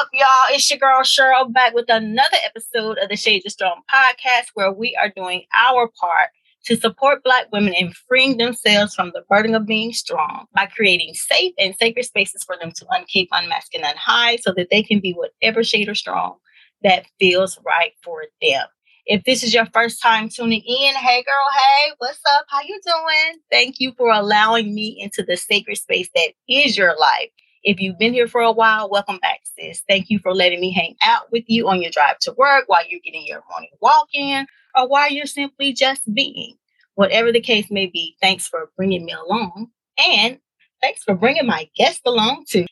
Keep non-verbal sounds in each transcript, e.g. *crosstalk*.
Up, y'all? It's your girl Cheryl back with another episode of the Shades of Strong podcast where we are doing our part to support Black women in freeing themselves from the burden of being strong by creating safe and sacred spaces for them to uncape, unmask, and unhide so that they can be whatever shade or strong that feels right for them. If this is your first time tuning in, hey girl, hey, what's up? How you doing? Thank you for allowing me into the sacred space that is your life if you've been here for a while, welcome back, sis. Thank you for letting me hang out with you on your drive to work while you're getting your morning walk in or while you're simply just being. Whatever the case may be, thanks for bringing me along. And thanks for bringing my guest along too.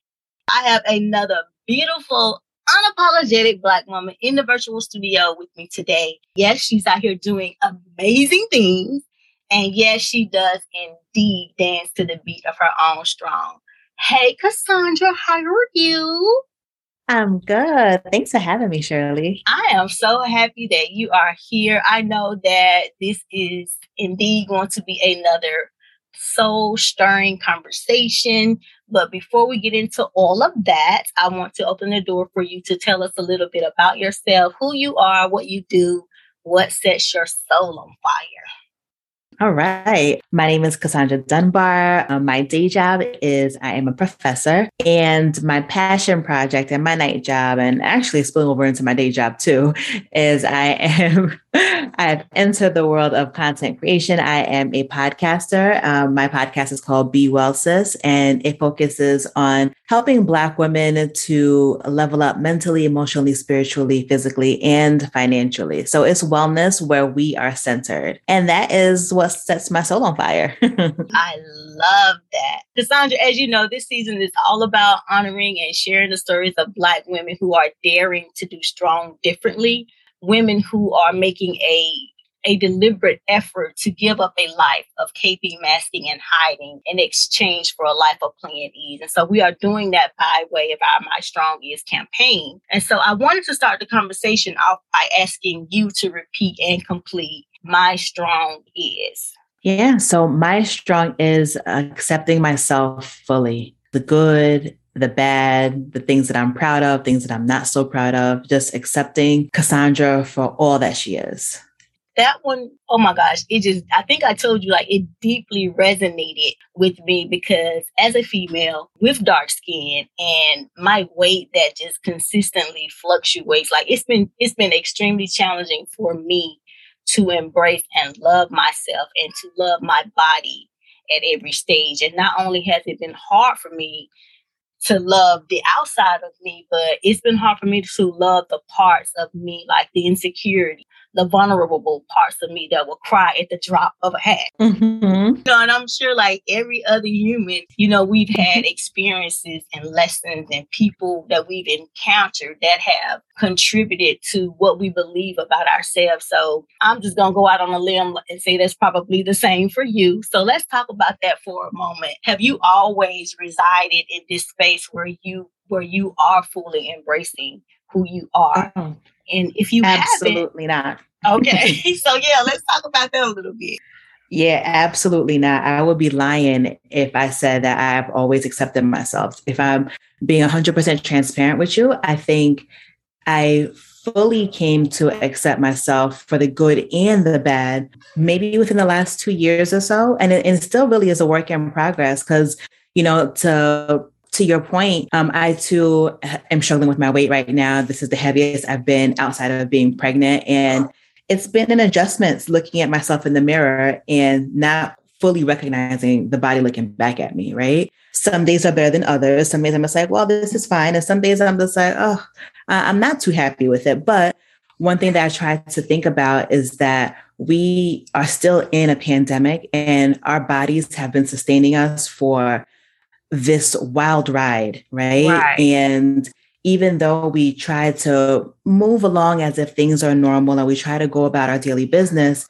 I have another beautiful, unapologetic Black woman in the virtual studio with me today. Yes, she's out here doing amazing things. And yes, she does indeed dance to the beat of her own strong. Hey, Cassandra, how are you? I'm good. Thanks for having me, Shirley. I am so happy that you are here. I know that this is indeed going to be another soul stirring conversation. But before we get into all of that, I want to open the door for you to tell us a little bit about yourself, who you are, what you do, what sets your soul on fire. All right. My name is Cassandra Dunbar. Um, my day job is I am a professor, and my passion project and my night job, and actually spilling over into my day job too, is I am I've entered the world of content creation. I am a podcaster. Um, my podcast is called Be Well Sis, and it focuses on helping Black women to level up mentally, emotionally, spiritually, physically, and financially. So it's wellness where we are centered. And that is what sets my soul on fire. *laughs* I love that. Cassandra, as you know, this season is all about honoring and sharing the stories of Black women who are daring to do strong differently, women who are making a a deliberate effort to give up a life of caping, masking, and hiding in exchange for a life of play and ease. And so we are doing that by way of our My Strong Is campaign. And so I wanted to start the conversation off by asking you to repeat and complete my strong is? Yeah. So my strong is accepting myself fully the good, the bad, the things that I'm proud of, things that I'm not so proud of, just accepting Cassandra for all that she is. That one, oh my gosh, it just, I think I told you, like, it deeply resonated with me because as a female with dark skin and my weight that just consistently fluctuates, like, it's been, it's been extremely challenging for me to embrace and love myself and to love my body at every stage. And not only has it been hard for me to love the outside of me, but it's been hard for me to love the parts of me, like the insecurity, the vulnerable parts of me that will cry at the drop of a hat. Mm-hmm. You know, and I'm sure, like every other human, you know, we've had experiences and lessons and people that we've encountered that have contributed to what we believe about ourselves. So I'm just going to go out on a limb and say that's probably the same for you. So let's talk about that for a moment. Have you always resided in this space where you where you are fully embracing who you are? Oh. And if you absolutely not. Okay. *laughs* *laughs* so yeah, let's talk about that a little bit. Yeah, absolutely not. I would be lying if I said that I've always accepted myself. If I'm being 100% transparent with you, I think I fully came to accept myself for the good and the bad, maybe within the last two years or so. And it, and it still really is a work in progress because, you know, to to your point, um, I too am struggling with my weight right now. This is the heaviest I've been outside of being pregnant. And it's been an adjustment looking at myself in the mirror and not fully recognizing the body looking back at me, right? Some days are better than others. Some days I'm just like, well, this is fine. And some days I'm just like, oh, I'm not too happy with it. But one thing that I try to think about is that we are still in a pandemic and our bodies have been sustaining us for this wild ride, right? right? And even though we try to move along as if things are normal and we try to go about our daily business,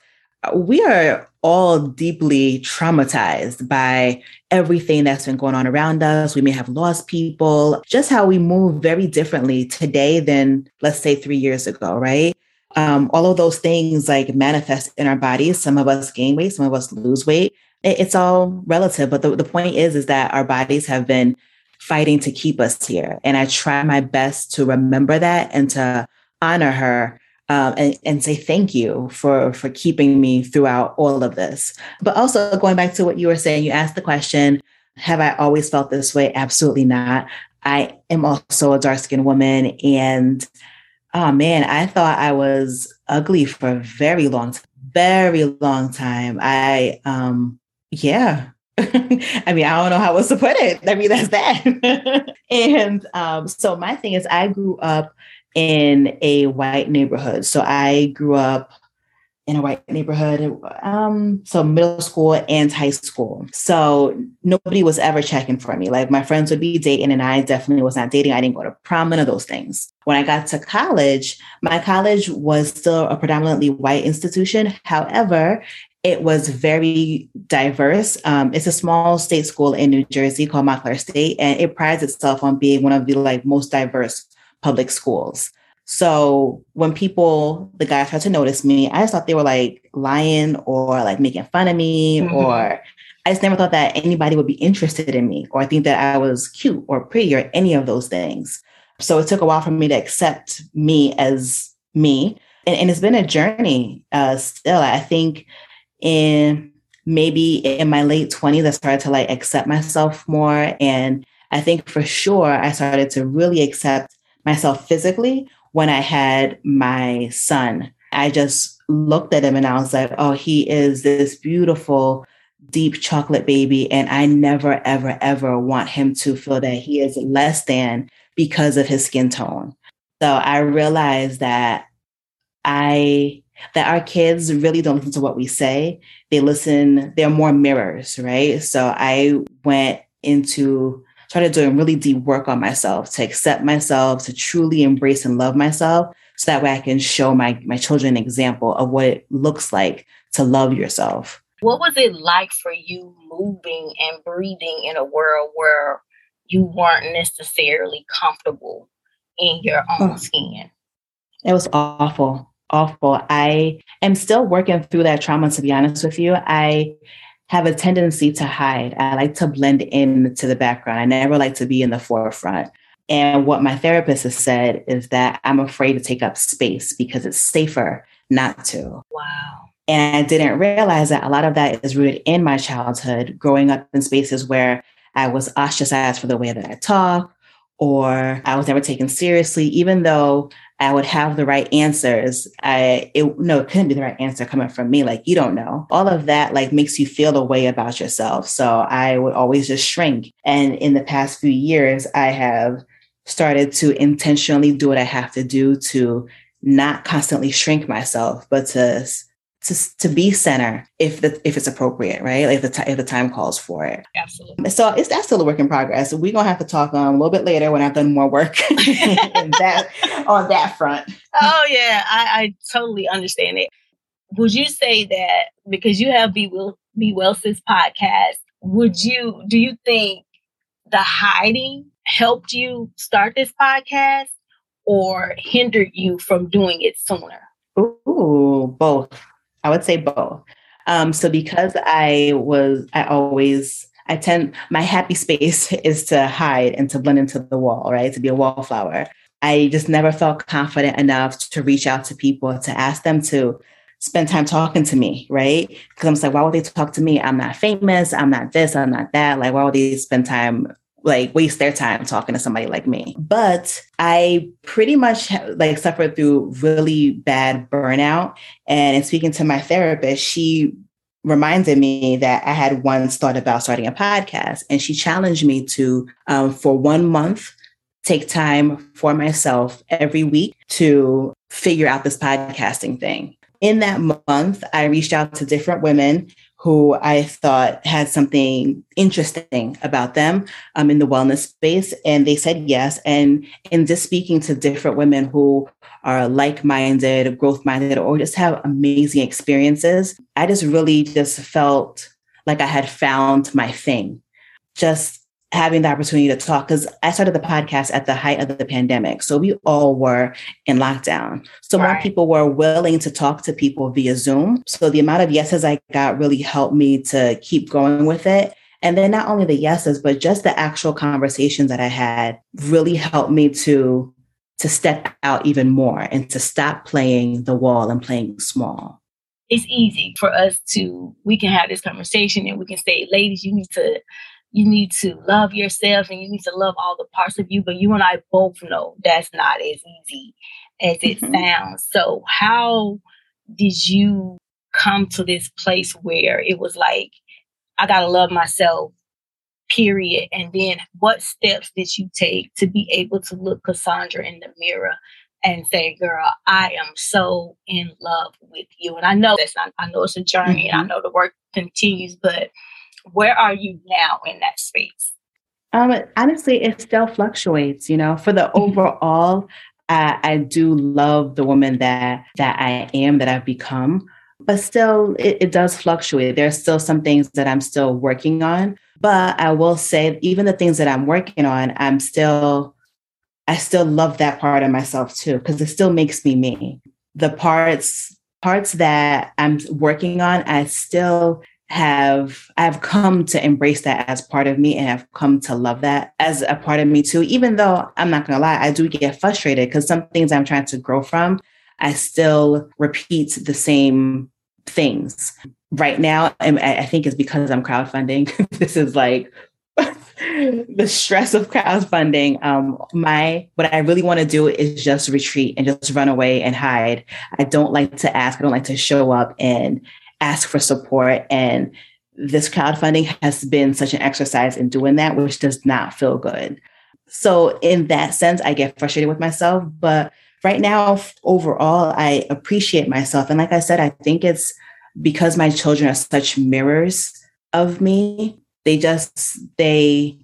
we are all deeply traumatized by everything that's been going on around us. We may have lost people, just how we move very differently today than, let's say, three years ago, right? Um, all of those things like manifest in our bodies. Some of us gain weight, some of us lose weight. It's all relative. But the, the point is, is that our bodies have been fighting to keep us here. And I try my best to remember that and to honor her um, and, and, say thank you for for keeping me throughout all of this. But also going back to what you were saying, you asked the question, have I always felt this way? Absolutely not. I am also a dark skinned woman. And oh man, I thought I was ugly for a very long time, very long time. I, um, yeah. *laughs* I mean, I don't know how else to put it. I mean, that's that. *laughs* and um, so my thing is, I grew up in a white neighborhood. So I grew up in a white neighborhood, um, so middle school and high school. So nobody was ever checking for me. Like my friends would be dating, and I definitely was not dating. I didn't go to prom, none of those things. When I got to college, my college was still a predominantly white institution. However, it was very diverse. Um, it's a small state school in New Jersey called Montclair State, and it prides itself on being one of the like most diverse public schools. So when people, the guys tried to notice me, I just thought they were like lying or like making fun of me, mm-hmm. or I just never thought that anybody would be interested in me or think that I was cute or pretty or any of those things. So it took a while for me to accept me as me. And, and it's been a journey uh, still. I think in maybe in my late 20s, I started to like accept myself more. And I think for sure, I started to really accept myself physically when I had my son. I just looked at him and I was like, oh, he is this beautiful, deep chocolate baby. And I never, ever, ever want him to feel that he is less than because of his skin tone. So I realized that I that our kids really don't listen to what we say. They listen, they're more mirrors, right? So I went into started doing really deep work on myself to accept myself, to truly embrace and love myself. So that way I can show my, my children an example of what it looks like to love yourself. What was it like for you moving and breathing in a world where you weren't necessarily comfortable in your own oh. skin? It was awful, awful. I am still working through that trauma, to be honest with you. I have a tendency to hide. I like to blend in to the background. I never like to be in the forefront. And what my therapist has said is that I'm afraid to take up space because it's safer not to. Wow. And I didn't realize that a lot of that is rooted in my childhood, growing up in spaces where I was ostracized for the way that I talk, or I was never taken seriously, even though I would have the right answers. I it no, it couldn't be the right answer coming from me. Like you don't know. All of that like makes you feel a way about yourself. So I would always just shrink. And in the past few years, I have started to intentionally do what I have to do to not constantly shrink myself, but to to, to be center if the if it's appropriate, right? Like if the t- if the time calls for it. Absolutely. So it's that's still a work in progress. We're gonna have to talk um, a little bit later when I've done more work *laughs* that on that front. Oh yeah, I, I totally understand it. Would you say that because you have Be Will Be Well Sis podcast, would you do you think the hiding helped you start this podcast or hindered you from doing it sooner? Ooh, both. I would say both. Um, so because I was, I always, I tend, my happy space *laughs* is to hide and to blend into the wall, right? To be a wallflower. I just never felt confident enough to reach out to people to ask them to spend time talking to me, right? Because I'm like, why would they talk to me? I'm not famous. I'm not this. I'm not that. Like, why would they spend time like waste their time talking to somebody like me. But I pretty much like suffered through really bad burnout. And in speaking to my therapist, she reminded me that I had once thought about starting a podcast. And she challenged me to, um, for one month, take time for myself every week to figure out this podcasting thing. In that month, I reached out to different women who I thought had something interesting about them um, in the wellness space. And they said yes. And in just speaking to different women who are like minded, growth minded, or just have amazing experiences, I just really just felt like I had found my thing. Just having the opportunity to talk because I started the podcast at the height of the pandemic. So we all were in lockdown. So right. more people were willing to talk to people via Zoom. So the amount of yeses I got really helped me to keep going with it. And then not only the yeses, but just the actual conversations that I had really helped me to to step out even more and to stop playing the wall and playing small. It's easy for us to we can have this conversation and we can say, ladies, you need to you need to love yourself and you need to love all the parts of you. But you and I both know that's not as easy as it mm-hmm. sounds. So how did you come to this place where it was like, I gotta love myself, period. And then what steps did you take to be able to look Cassandra in the mirror and say, girl, I am so in love with you. And I know that's not, I know it's a journey mm-hmm. and I mm-hmm. know the work continues, but where are you now in that space? Um, honestly, it still fluctuates, you know, for the mm-hmm. overall, I, I do love the woman that that I am, that I've become but still it, it, does fluctuate there's still some things that i'm still working on but i will say even the things that i'm working on i'm still i still love that part of myself too because it still makes me me the parts parts that i'm working on i still have i've come to embrace that as part of me and have come to love that as a part of me too even though i'm not gonna lie i do get frustrated because some things i'm trying to grow from I still repeat the same things. Right now, and I think it's because I'm crowdfunding. *laughs* this is like *laughs* the stress of crowdfunding. Um, my what I really want to do is just retreat and just run away and hide. I don't like to ask. I don't like to show up and ask for support. And this crowdfunding has been such an exercise in doing that, which does not feel good. So in that sense, I get frustrated with myself. But right now, overall, I appreciate myself. And like I said, I think it's because my children are such mirrors of me. They just, they,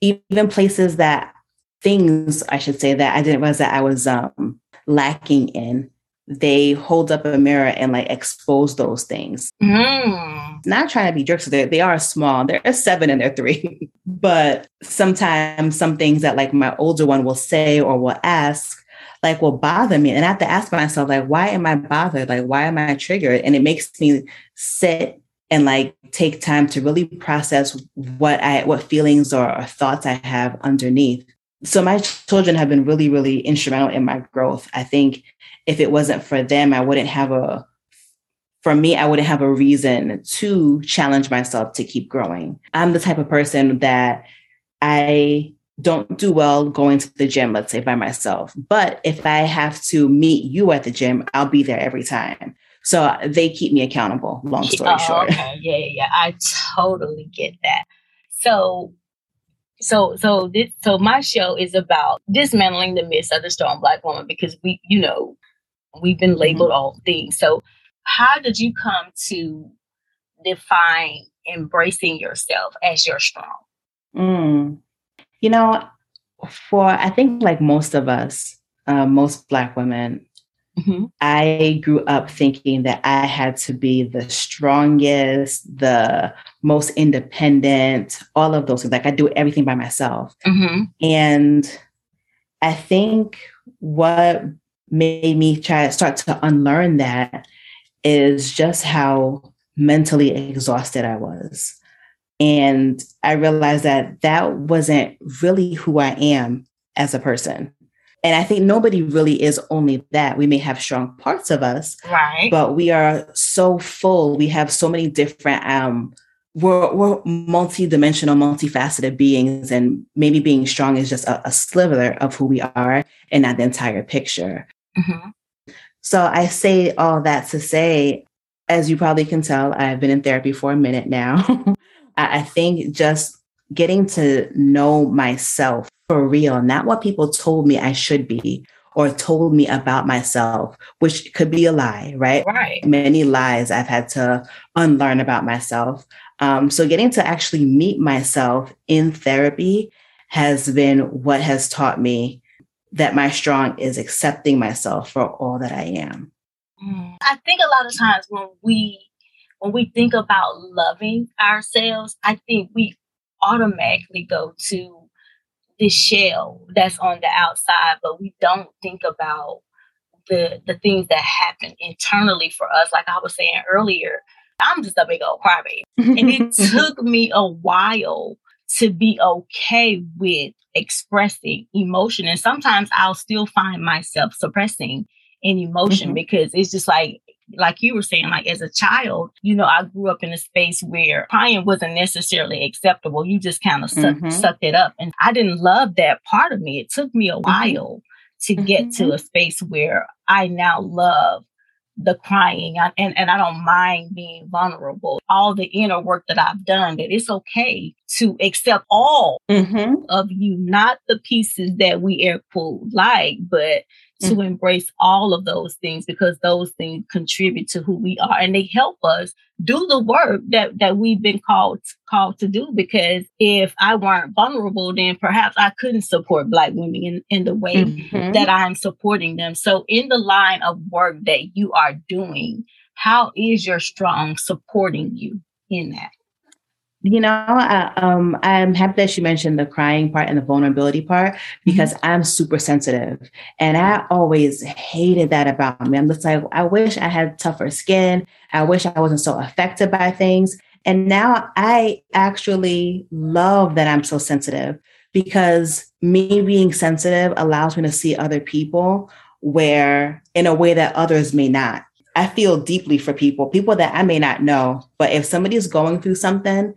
even places that things, I should say, that I didn't realize that I was um, lacking in, they hold up a mirror and like expose those things. Mm. Not trying to be jerks, they they are small. They're a seven and they're three. *laughs* but sometimes some things that like my older one will say or will ask, like will bother me. And I have to ask myself, like, why am I bothered? Like, why am I triggered? And it makes me sit and like take time to really process what I what feelings or, or thoughts I have underneath. So my children have been really, really instrumental in my growth. I think if it wasn't for them, I wouldn't have a for me, I wouldn't have a reason to challenge myself to keep growing. I'm the type of person that I don't do well going to the gym, let's say by myself. But if I have to meet you at the gym, I'll be there every time. So they keep me accountable, long story oh, short. Okay. Yeah, yeah, I totally get that. So so so this so my show is about dismantling the myths of the strong black woman because we, you know, we've been labeled mm-hmm. all things. So how did you come to define embracing yourself as your strong? Mm. You know, for I think like most of us, uh, most Black women, mm-hmm. I grew up thinking that I had to be the strongest, the most independent, all of those things. Like I do everything by myself. Mm-hmm. And I think what made me try to start to unlearn that is just how mentally exhausted I was. And I realized that that wasn't really who I am as a person. And I think nobody really is only that. We may have strong parts of us, right? But we are so full. We have so many different. Um, we're we're multi-dimensional, multifaceted beings, and maybe being strong is just a, a sliver of who we are, and not the entire picture. Mm-hmm. So I say all that to say, as you probably can tell, I've been in therapy for a minute now. *laughs* I think just getting to know myself for real, not what people told me I should be or told me about myself, which could be a lie, right? Right. Many lies I've had to unlearn about myself. Um, so getting to actually meet myself in therapy has been what has taught me that my strong is accepting myself for all that I am. Mm. I think a lot of times when we when we think about loving ourselves, I think we automatically go to the shell that's on the outside, but we don't think about the the things that happen internally for us. Like I was saying earlier, I'm just a big old crybaby. and it *laughs* took me a while to be okay with expressing emotion. And sometimes I'll still find myself suppressing an emotion mm-hmm. because it's just like like you were saying, like as a child, you know, I grew up in a space where crying wasn't necessarily acceptable. You just kind of suck, mm-hmm. sucked it up. And I didn't love that part of me. It took me a mm-hmm. while to get to mm-hmm. a space where I now love the crying and, and I don't mind being vulnerable. All the inner work that I've done, that it's okay to accept all mm-hmm. of you, not the pieces that we air quote like, but to mm-hmm. embrace all of those things because those things contribute to who we are and they help us do the work that that we've been called called to do because if I weren't vulnerable then perhaps I couldn't support black women in, in the way mm-hmm. that I'm supporting them. So in the line of work that you are doing, how is your strong supporting you in that? You know, I, um, I'm happy that you mentioned the crying part and the vulnerability part because mm-hmm. I'm super sensitive. And I always hated that about me. I'm just like, I wish I had tougher skin. I wish I wasn't so affected by things. And now I actually love that I'm so sensitive because me being sensitive allows me to see other people where in a way that others may not. I feel deeply for people, people that I may not know. But if somebody's going through something,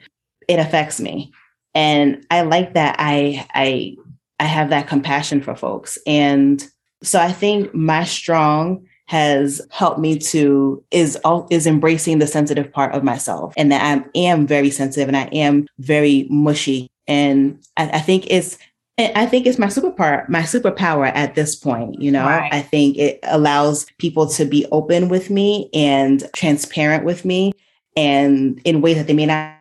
it affects me. And I like that I I I have that compassion for folks. And so I think my strong has helped me to is all is embracing the sensitive part of myself and that I am very sensitive and I am very mushy. And I, I think it's I think it's my superpower, my superpower at this point. You know, right. I think it allows people to be open with me and transparent with me and in ways that they may not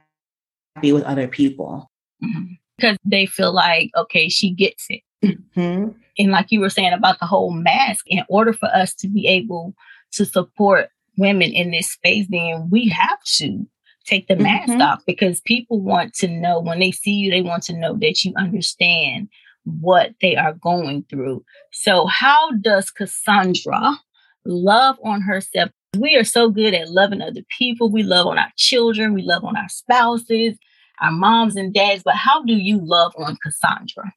be with other people. Mm-hmm. Because they feel like, okay, she gets it. Mm-hmm. And like you were saying about the whole mask, in order for us to be able to support women in this space, then we have to take the mask mm-hmm. off because people want to know when they see you, they want to know that you understand what they are going through. So, how does Cassandra love on herself we are so good at loving other people. We love on our children. We love on our spouses, our moms and dads. But how do you love on Cassandra?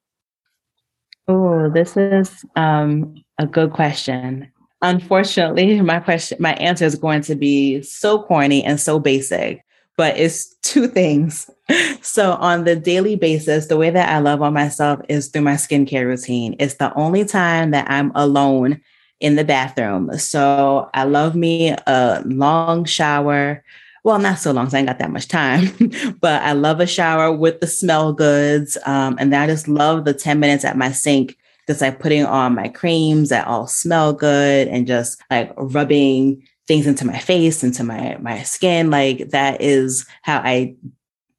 Oh, this is um, a good question. Unfortunately, *laughs* my question, my answer is going to be so corny and so basic, but it's two things. *laughs* So, on the daily basis, the way that I love on myself is through my skincare routine. It's the only time that I'm alone in the bathroom. So I love me a long shower. Well, not so long, so I ain't got that much time, *laughs* but I love a shower with the smell goods. Um, and I just love the 10 minutes at my sink, just like putting on my creams that all smell good and just like rubbing things into my face, into my, my skin. Like that is how I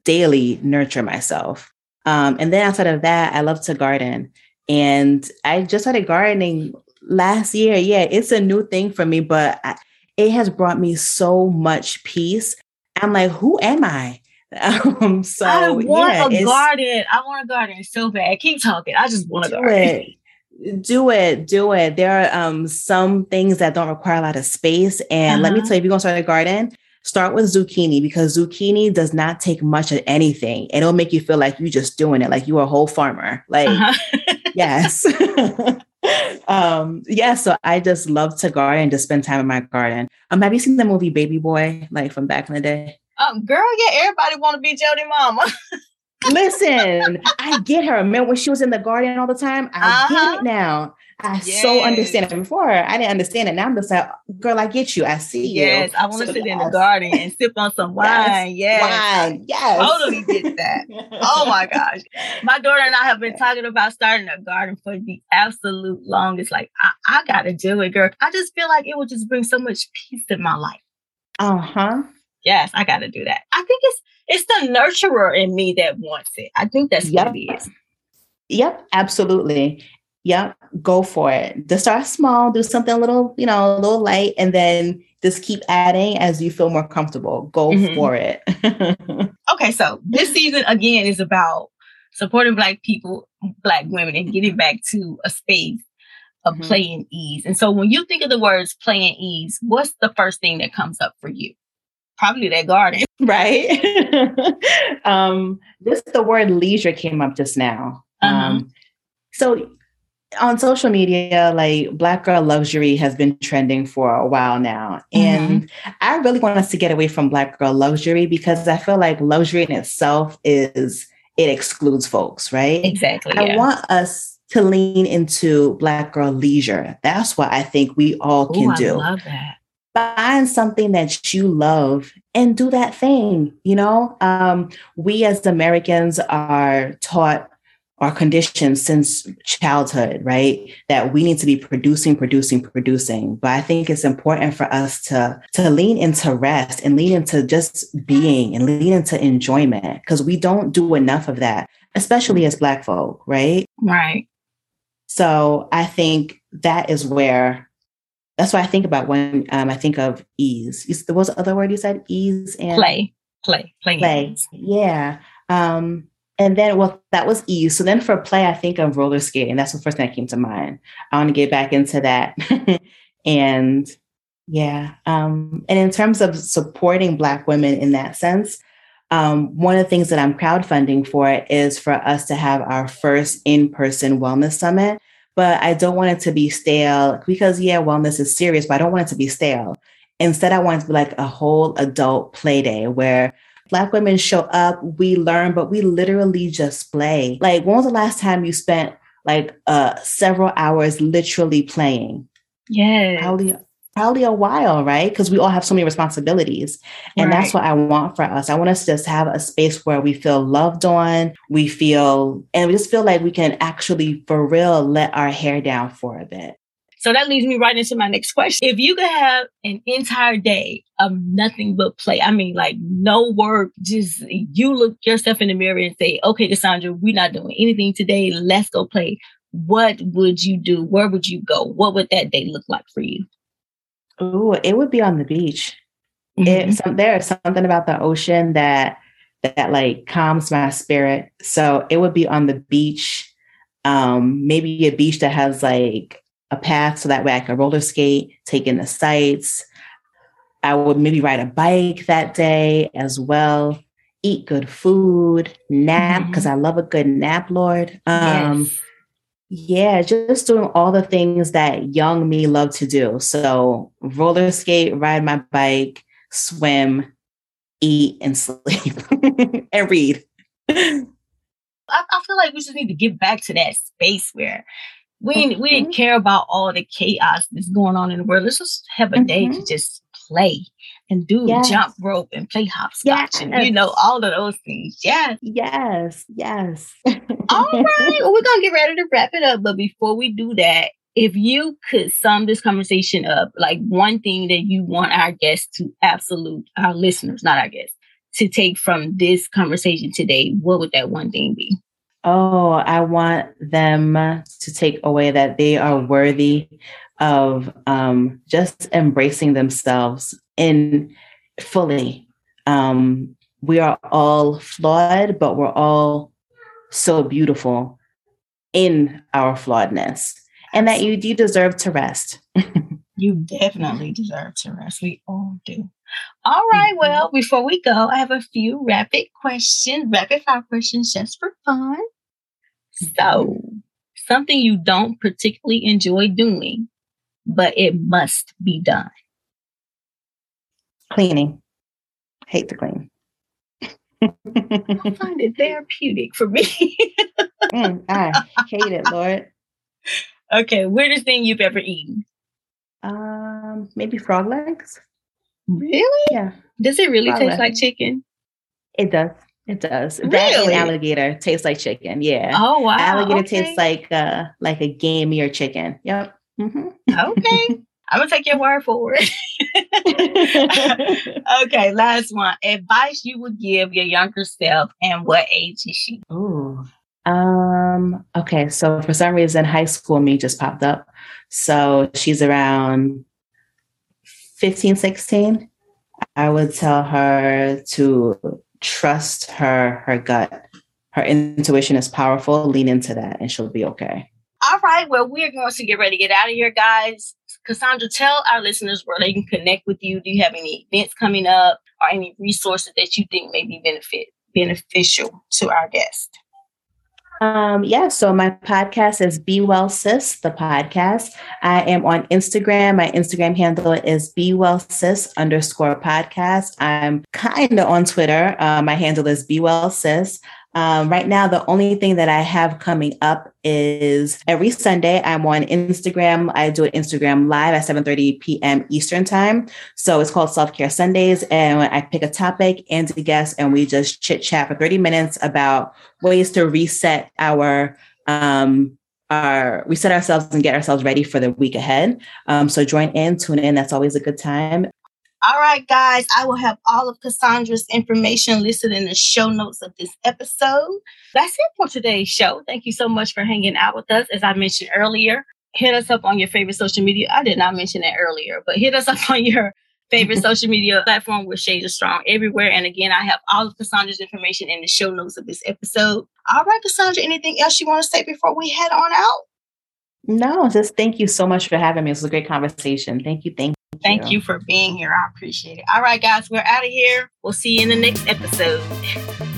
daily nurture myself. Um, and then outside of that, I love to garden. And I just started gardening last year. Yeah, it's a new thing for me, but I, it has brought me so much peace. I'm like, who am I? *laughs* Um, so I want yeah, a garden. I want a garden so bad. Keep talking. I just want a garden. It. Do it, do it. There are um, some things that don't require a lot of space. And uh-huh. let me uh-huh. tell you, if you're gonna start a garden, start with zucchini because zucchini does not take much of anything. It'll make you feel like you're just doing it, like you're a whole farmer. Like, uh-huh. *laughs* yes. *laughs* um, yeah, so I just love to garden just spend time in my garden. Um, have you seen the movie Baby Boy, like from back in the day? Um, girl, yeah, everybody want to be Jody Mama. *laughs* Listen, I get her. Remember when she was in the garden all the time? I uh-huh. get it now. I yes. so understand it. Before I didn't understand it. Now I'm just like, girl, I get you. I see you. Yes, I want to so sit yes. in the garden and sip on some *laughs* wine. Yes, yes. wine. Yes, totally get that. oh my gosh, my daughter and I have been *laughs* talking about starting a garden for the absolute longest. Like, I, I got to do it, girl. I just feel like it would just bring so much peace in my life. Uh huh. Yes, I got to do that. I think it's it's the nurturer in me that wants it. I think that's yep. what it is. Yep, absolutely. Yep, go for it. Just start small, do something a little, you know, a little light, and then just keep adding as you feel more comfortable. Go mm-hmm. for it. *laughs* okay, so this season again is about supporting Black people, Black women, and getting back to a space of mm-hmm. play and ease. And so when you think of the words play and ease, what's the first thing that comes up for you? Probably that garden. *laughs* Right. *laughs* um, just the word leisure came up just now. Uh-huh. Um, so on social media, like Black Girl Luxury has been trending for a while now. And mm-hmm. I really want us to get away from Black Girl Luxury because I feel like luxury in itself is, it excludes folks, right? Exactly. I yeah. want us to lean into Black Girl Leisure. That's what I think we all can Ooh, do. I love that. Find something that you love and do that thing. You know, um, we as Americans are taught our conditions since childhood, right? That we need to be producing, producing, producing. But I think it's important for us to to lean into rest and lean into just being and lean into enjoyment because we don't do enough of that, especially as Black folk, right? Right. So I think that is where that's what I think about when um, I think of ease. What was the other word you said? Ease and play, play, play, play. Yeah. Um, and then, well, that was ease. So then for play, I think of roller skating. That's the first thing that came to mind. I want to get back into that. *laughs* and yeah. Um, and in terms of supporting Black women in that sense, um, one of the things that I'm crowdfunding for is for us to have our first in person wellness summit. But I don't want it to be stale because, yeah, wellness is serious, but I don't want it to be stale. Instead, I want it to be like a whole adult play day where Black women show up, we learn, but we literally just play. Like, when was the last time you spent like uh several hours literally playing? Yeah. Probably probably a while, right? Because we all have so many responsibilities. And right. that's what I want for us. I want us to just have a space where we feel loved on, we feel, and we just feel like we can actually, for real, let our hair down for a bit. So that leads me right into my next question. If you could have an entire day of nothing but play, I mean, like no work, just you look yourself in the mirror and say, okay, Cassandra, we're not doing anything today. Let's go play. What would you do? Where would you go? What would that day look like for you? Oh, it would be on the beach. Mm-hmm. It, some, there's something about the ocean that that like calms my spirit. So it would be on the beach. Um, maybe a beach that has like a path so that way I could roller skate, take in the sights. I would maybe ride a bike that day as well, eat good food, nap, because mm-hmm. I love a good nap, Lord. Um, yes. Yeah, just doing all the things that young me love to do. So, roller skate, ride my bike, swim, eat, and *laughs* sleep, and read. I, I, feel like we just need to get back to that space where we mm-hmm. we didn't care about all the chaos that's going on in the world. Let's just have a mm-hmm. day to mm-hmm. just play and do yes. jump rope and play hopscotch yes. and you know all of those things. Yes, yes, yes. all right, *laughs* well, we're gonna get ready to wrap it up, but before we do that, if you could sum this conversation up, like one thing that you want our guests to absolute our listeners, not our guests, to take from this conversation today, what would that one thing be? Oh, I want them to take away that they are worthy of um, just embracing themselves in fully. Um, we are all flawed, but we're all so beautiful in our flawedness, and that you you deserve to rest. *laughs* you definitely deserve to rest. We all do. All right. Mm-hmm. Well, before we go, I have a few rapid questions, rapid fire questions just for fun. So, something you don't particularly enjoy doing, but it must be done. Cleaning. Hate to clean. I find it therapeutic for me. *laughs* mm, I hate it, Lord. Okay, weirdest thing you've ever eaten? Um, maybe frog legs. Really? Yeah. Does it really frog taste like chicken? It does. It does. Really? That and alligator tastes like chicken. Yeah. Oh wow. Alligator okay. tastes like uh like a gamier chicken. Yep. Mm-hmm. Okay. *laughs* I'm gonna take your word for it. *laughs* okay, last one. Advice you would give your younger self, and what age is she? Ooh. Um. Okay. So for some reason, high school me just popped up. So she's around 15, 16. I would tell her to trust her her gut. Her intuition is powerful. Lean into that and she'll be okay. All right. Well, we're going to get ready to get out of here, guys. Cassandra, tell our listeners where they can connect with you. Do you have any events coming up? or any resources that you think may be benefit beneficial to our guest? Um, yeah, so my podcast is Be Well Sis, the podcast. I am on Instagram. My Instagram handle is Be Well Sis underscore podcast. I'm kind of on Twitter. Uh, my handle is Be Well Sis. Um, right now, the only thing that I have coming up is every Sunday I'm on Instagram. I do an Instagram live at 7:30 p.m. Eastern time. So it's called Self Care Sundays, and I pick a topic and a guest, and we just chit chat for 30 minutes about ways to reset our um, our reset ourselves and get ourselves ready for the week ahead. Um, so join in, tune in. That's always a good time. All right, guys, I will have all of Cassandra's information listed in the show notes of this episode. That's it for today's show. Thank you so much for hanging out with us. As I mentioned earlier, hit us up on your favorite social media. I did not mention that earlier, but hit us up *laughs* on your favorite *laughs* social media platform with Shades of Strong everywhere. And again, I have all of Cassandra's information in the show notes of this episode. All right, Cassandra, anything else you want to say before we head on out? No, just thank you so much for having me. It was a great conversation. Thank you. Thank Thank you for being here. I appreciate it. All right, guys, we're out of here. We'll see you in the next episode. *laughs*